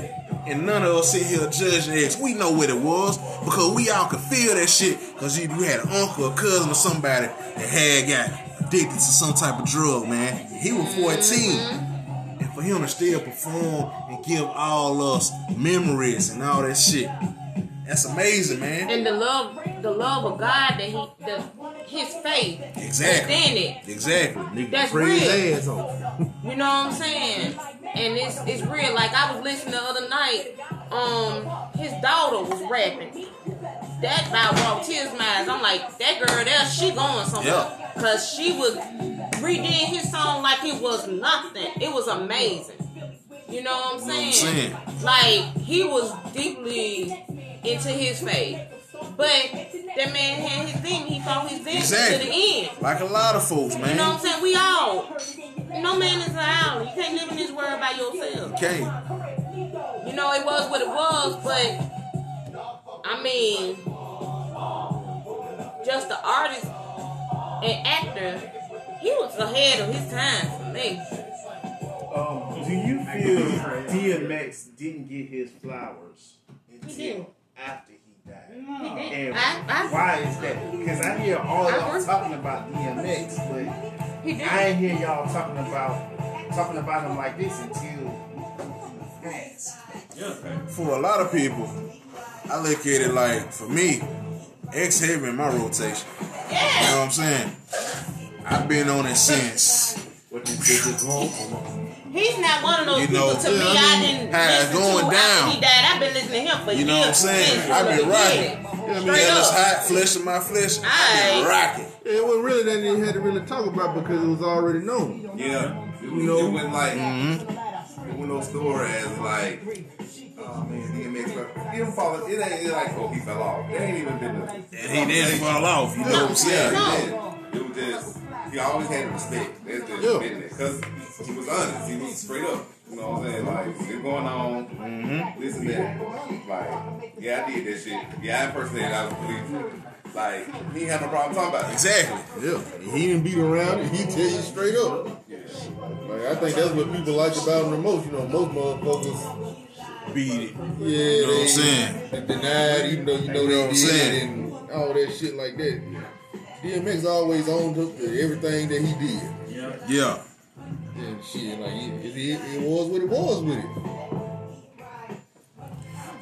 and none of us sit here judging X. We know what it was because we all could feel that shit because you, you had an uncle or cousin or somebody that had got addicted to some type of drug, man. He was 14. And for him to still perform and give all us memories and all that shit, that's amazing, man. And the love, the love of God that he, the his faith Exactly. within it. Exactly. Nigga That's real. his ass off. You know what I'm saying? And it's it's real. Like I was listening the other night. Um, his daughter was rapping. That about brought tears to my eyes. I'm like, that girl there, she going somewhere. Yeah. Cause she was reading his song like it was nothing. It was amazing. You know what I'm know what I'm saying? saying? Like he was deeply into his faith. But that man had his thing. He fought his thing Exactly. to the end. Like a lot of folks, man. You know what I'm saying? We all. No man is an island. You can't live in this world by yourself. Okay. You know, it was what it was, but I mean, just the artist and actor, he was ahead of his time for me. Um, do you feel DMX didn't get his flowers He until did. After he died? He did. And I, I, why is that? Because I hear all I y'all talking about DMX, but he. I ain't hear y'all talking about talking about him like this until he passed. For a lot of people, I look at it like, for me, X heavy in my rotation. You know what I'm saying? I've been on it since. What you think is wrong? He's not one of those You people know, to me. I I, didn't how listen going to down. after he died. I've been listening to him for You know years. what I'm saying? I've been the rocking. beginning. I mean, Straight Jealous hot, flesh in my flesh. I've been rocking. It wasn't really that they had to really talk about because it was already known. Yeah. It, You know? it went like, Mm-hmm. it went no story as like, oh man, DMX, but he didn't fall, it ain't it like, oh, he fell off. There ain't even been a, And he didn't fall off. You know what I'm saying? No. Yeah, it was just he always had respect. That's just Yeah. business because he was honest. He was straight up. You know what I'm saying? Like it's going on. Mm-hmm. This and that. Like yeah, I did that shit. Yeah, I impersonated. I was police. Like he had no problem talking about it. Exactly. Yeah, he didn't beat around. He tell you straight up. Like I think that's what people like about him the most. You know, most motherfuckers, Beat it. yeah, You know what I'm saying? they denied, even though you know You know they what I'm did saying? and all that shit like that. DMX always owned up to everything that he did. Yeah. Yeah. And shit, like it, it, it was what it was with it.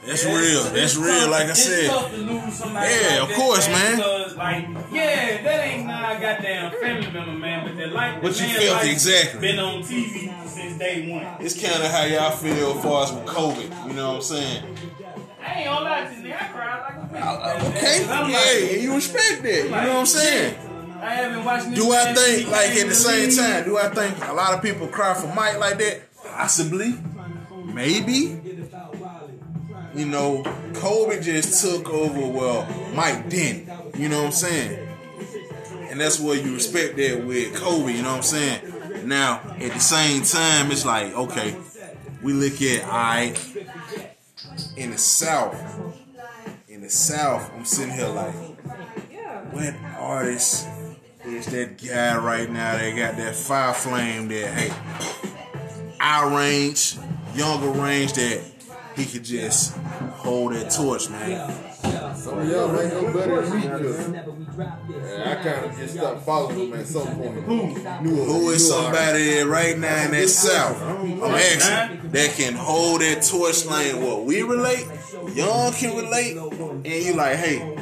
That's real. That's real. Like I it's said. tough to lose somebody Yeah, like of that, course, man. Because, like, yeah, that ain't not goddamn family member, man. But that like, But the you man felt life exactly. Been on TV since day one. It's kind of how y'all feel as far as with COVID. You know what I'm saying? I ain't gonna lie to you. I cried like a bitch. Uh, uh, okay. I'm like- you respect that. You know what I'm saying? I haven't watched. Do I think, like, at the same time, do I think a lot of people cry for Mike like that? Possibly. Maybe. You know, Kobe just took over, well, Mike didn't. You know what I'm saying? And that's where you respect that with Kobe, you know what I'm saying? Now, at the same time, it's like, okay, we look at, alright, in the South, in the South, I'm sitting here like, what artist is that guy right now that got that fire flame that, hey, our range, younger range that he could just hold that torch, man. Some of y'all might know better than me, cause I kind of just stopped following him at some point. Who? Who is somebody right now in that South? I'm asking that can hold that torch lane. What we relate, y'all can relate, and you like, hey,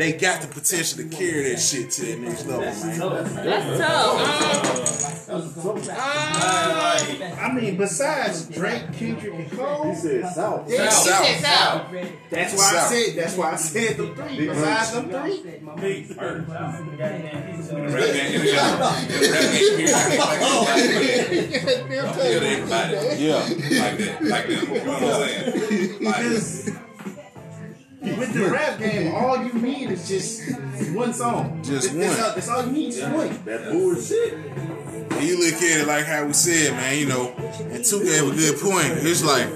they got the potential to carry that shit to that next level, man. That's tough. Um, um, I mean, besides Drake, Kendrick, and Cole, He said South. Yeah, he South. said South. that's why I said that's why I said the three. Besides them three, Big first. Goddamn, he's Rap game, in the rap game, period. Don't kill everybody. Yeah. Like that. Like that. You know what I'm saying? Like, because with the rap game, all you need is just one song. Just That's one. all, that's all you need, just one. That bullshit. And you look at it like how we said, man, you know, and two gave a good point. It's like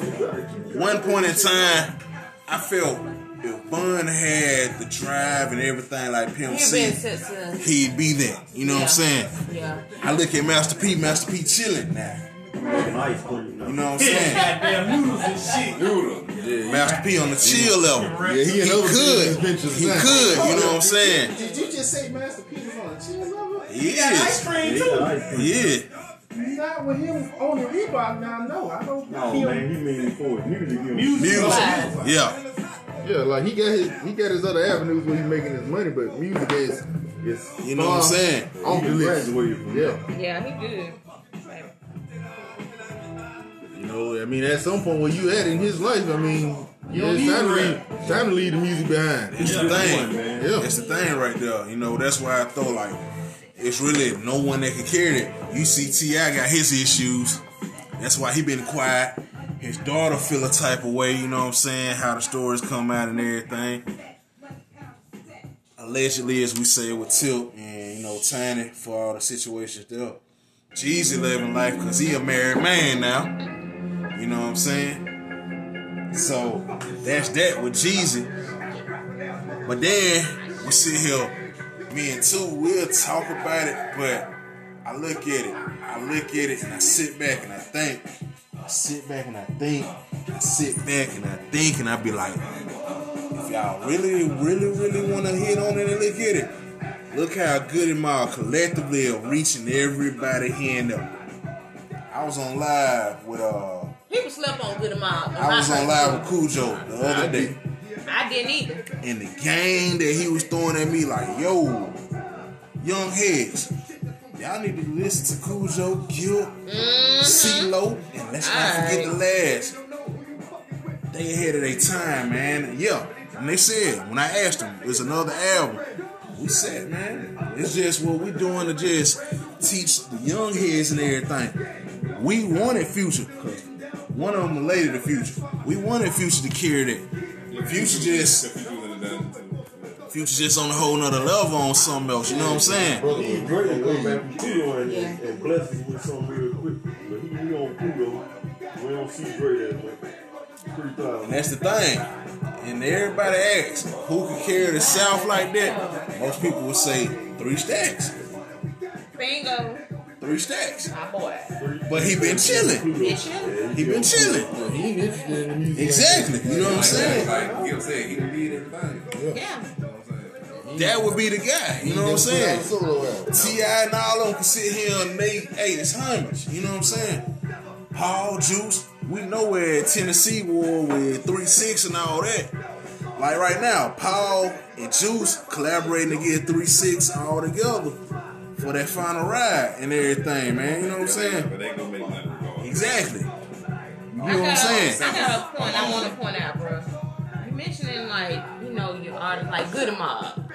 one point in time, I felt if Bun had the drive and everything like Pimp He been C. Uh, he'd be there. You know what I'm saying? yeah. I look at Master P, Master P chilling now. Nice cream. You know what I'm saying? Goddamn noodles and shit. Noodle. Master P on the chill level. Yeah, he in He overseas could. He now. could. You know what I'm saying? Did you just say Master P was on the chill level? He Ice cream He too. got ice cream. Yeah. Not with him on the Reebok now, no. I don't No he man, he mean for his music. he- Music. Music. Right. Yeah. Yeah, like he got his he got his other avenues where he's making his money, but music is is You know what I'm saying? off the He list. graduated from Yeah, Yeah, he good. Know, I mean, at some point where you at in his life, I mean, yeah, it's time to leave, time to leave the music behind. It's the One, thing. man. Yeah. It's the thing right there. You know, that's why I thought like it's really no one that can carry it. You see T.I. got his issues. That's why he been quiet. His daughter feel a type of way, you know what I'm saying? How the stories come out and everything. Allegedly, as we say with Tilt and, you know, Tiny for all the situations there. Jeezy living life because he a married man now. You know what I'm saying? So that's that with Jeezy. But then we sit here, me and two, we'll talk about it, but I look at it, I look at it, and I sit back and I think, I sit back and I think, I sit back and I think, and I be like, if y'all really, really, really want to hit on it and look at it, look how good and all collectively are reaching everybody here and. I was on live with uh, People slept on Goodie Mob. I was on live with Khujo the other day. I didn't either. And the game that he was throwing at me, like, yo, young heads, y'all need to listen to Khujo, Guilt, mm-hmm. CeeLo, and let's not forget the last. They ahead of their time, man. Yeah. And they said, when I asked them, it's another album. We said, man, it's just what we're doing to just teach the young heads and everything. We wanted Future, 'cause one of them related to Future. We wanted Future to carry that. Future just If you do it, then too. Future just on a whole nother level on something else. You know what I'm saying? He Drake will come back from Kudo and, and, and bless us with something real quick. But he, he on Kudo. We don't see Drake that much. And that's the thing. And everybody asks, who could carry the South like that? Most people would say three stacks. Bingo. Three stacks. My boy. But he been chilling. Bitch. He been chilling. Yeah, he ain't interested in music. Exactly. You know what I'm saying? Like Gil said, he can lead everything. You Yeah. know what I'm saying? That would be the guy. You know what I'm saying? Solo. T.I. and all of them can sit here and make, hey, it's homage. You know what I'm saying? Paul, Juice, we know where Tennessee war with 3-6 and all that. Like right now, Paul and Juice collaborating to get 3-6 all together for that final ride and everything, man. You know what I'm saying? But they gonna make money regardless. Exactly. You know what I'm saying? I got a point I want to point out, bro. You mentioning like, you know, your artists like Goodie Mob.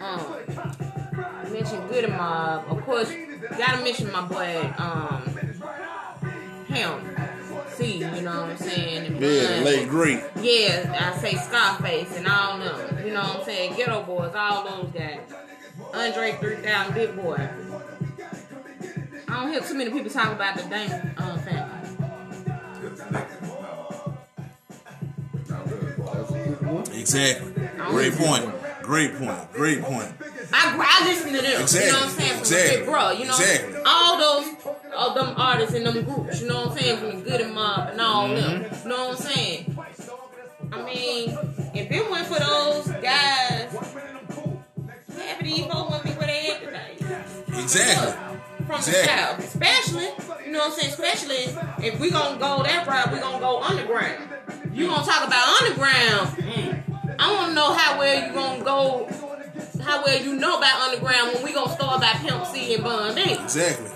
Um, you mentioned Goodie Mob. Of course, you gotta mention my boy, um, him. See, you know what I'm saying? And Yeah, Bun. late great. Yeah, I say Scarface and all them. You know what I'm saying? Geto Boys, all those guys. Andre 3000, Big Boi. I don't hear too many people talk about the Dame um, family. Exactly. Great point. Great point. Great point. I, I listen to them. Exactly. You know what I'm saying? From Exactly. big bro. You know, Exactly. all those all them artists and them groups. You know what I'm saying? From the Good and Mob and all them. Mm-hmm. You know what I'm saying? I mean, if it went for those guys, of these folks wouldn't be where they at today. Exactly. From Exactly. the south, especially, you know what I'm saying? Especially if we gonna go that route, we gonna go underground. You gonna talk about underground? Mm. I want to know how well you gonna go, how well you know about underground when we gonna start by Pimp C and Bun B, Exactly.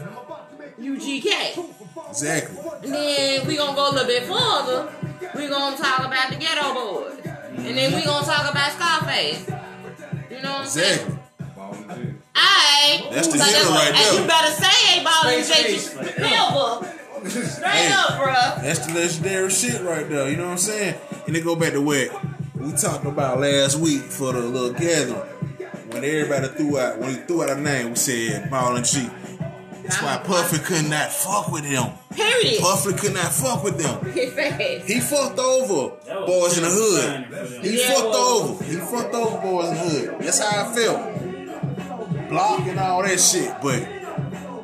UGK. Exactly. And then we gonna go a little bit further. We gonna talk about the Geto Boys, and then we gonna talk about Scarface. You know what I'm saying? Exactly. Alright. That's the So hitter right And there. you better say A Ball and Space J Silver. Straight Hey. up, bruh. That's the legendary shit right there. You know what I'm saying? And it go back to what we talked about last week for the little gathering. When everybody threw out, when he threw out a name, we said Ball and G. That's why Puffy could not fuck with him. Period. Puffy could not fuck with them. He fucked over boys in the hood. He Yeah, fucked well- over. He fucked over boys in the hood. That's how I felt. Block and all that shit, but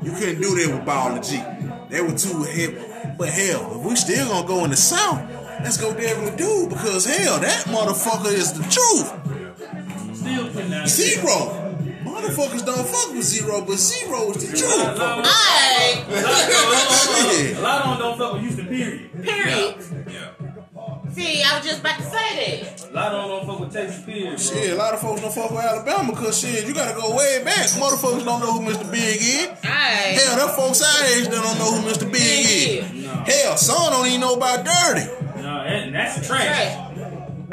you couldn't do that with Ball and G. They were too hip. But hell, if we still gonna go in the South, let's go Devil Dude because hell, that motherfucker is the truth. Still putting out Z-Ro. Motherfuckers don't fuck with Z-Ro, but Z-Ro is the truth. lot, lot, Alright. A lot of them don't fuck with Houston, period. Period. Yeah. See, I was just about to say that. A lot of them don't fuck with Texas, period. Shit, a lot of folks don't fuck with Alabama because shit, you gotta go way back. Motherfuckers don't know who Mr. Big is. Alright. Hell, them folks our age that don't know who Mr. Big is. Hell, son don't even know about Dirty. No, that, that's trash. Trash.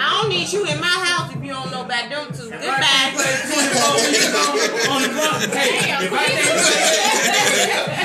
I don't need you in my house if you don't know about them two. If I Goodbye. can't play 24 on, on the clock, hey, if I can't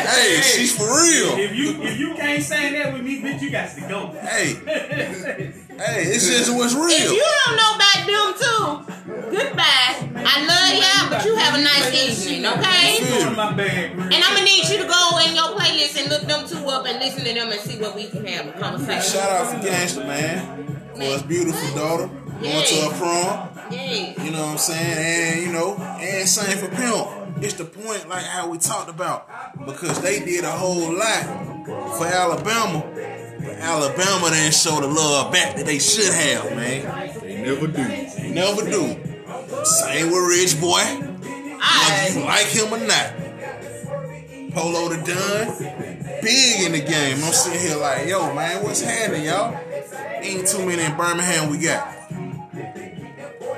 Hey, she's for real. If you if you can't sing that with me, bitch, you got to go. Hey, hey, it's just what's real. If you don't know about them two, goodbye. I love y'all, but you have a nice evening, okay? Go in my bag, bro. And I'm gonna need you to go in your playlist and look them two up and listen to them and see what we can have a conversation. Shout out for Gangster, man. For his beautiful daughter. Going to her prom. Yeah. You know what I'm saying? And, you know, and same for Pimp. It's the point, like how we talked about. Because they did a whole lot for Alabama. But Alabama didn't show the love back that they should have, man. They never do. They never do. Same with Rich Boy. Whether you like him or not. Polo the Dunn, big in the game. I'm sitting here like, yo, man, what's happening, y'all? Ain't too many in Birmingham we got.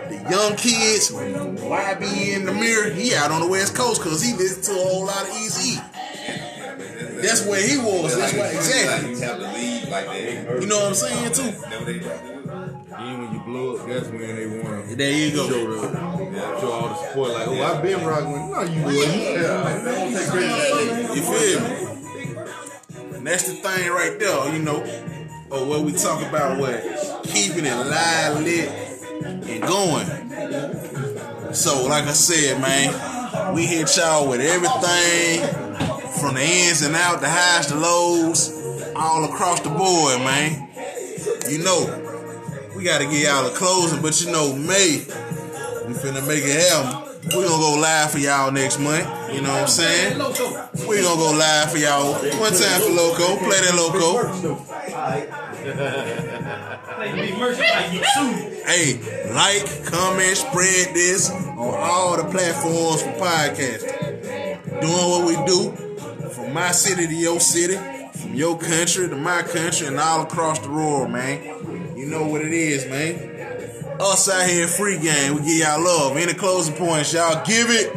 The young kids, YB in the mirror, he out on the West Coast because he listened to a whole lot of Easy. That's where he was. That's why, exactly. You know what I'm saying, too? Then when you blow up, that's when they want to There you show, go. the, show all the support. Like, oh, I've been rocking with. No, you wouldn't. Take credit. You feel me? And that's the thing right there, you know. Or what we talk about, what keeping it live, lit, and going. So, like I said, man, we hit y'all with everything from the ins and out, the highs, the lows, all across the board, man. You know, we got to get y'all a closing, but you know, May, we finna make it happen. We gonna go live for y'all next month. You know what I'm saying? We gonna go live for y'all one time for Loco. Play that Loco. Hey, like, comment, spread this on all the platforms for podcasting. Doing what we do from my city to your city, from your country to my country, and all across the world, man. You know what it is, man. Us out here free game, we give y'all love. Any closing points, y'all give it.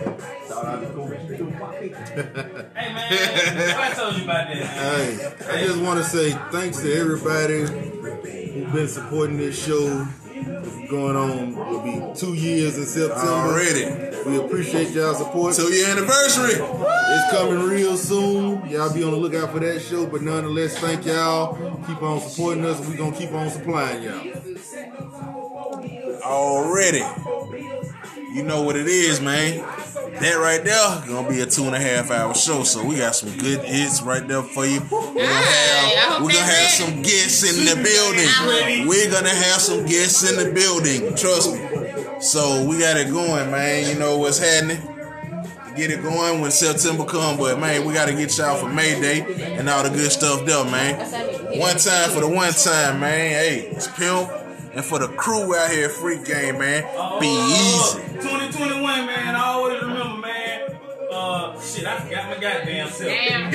Hey man, I told you about that. Hey, I just want to say thanks to everybody who's been supporting this show. Going on, it'll be two years in September. Already. We appreciate y'all support. Till your anniversary. It's coming real soon. Y'all be on the lookout for that show. But nonetheless, thank y'all. Keep on supporting us, we're gonna keep on supplying y'all. already. You know what it is, man. That right there gonna be a two and a half hour show, so we got some good hits right there for you. We're gonna have, hope we're gonna have some guests in the building. We're gonna have some guests in the building. Trust me. So we got it going, man. You know what's happening. Get it going when September come, but man, we gotta get y'all for May Day and all the good stuff there, man. One time for the one time, man. Hey, it's pimp. And for the crew out here, free game, man. Be easy. 2021, man. I always remember, man. Uh, shit, I forgot my goddamn self. Damn.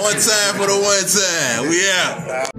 One time for the one time. We out.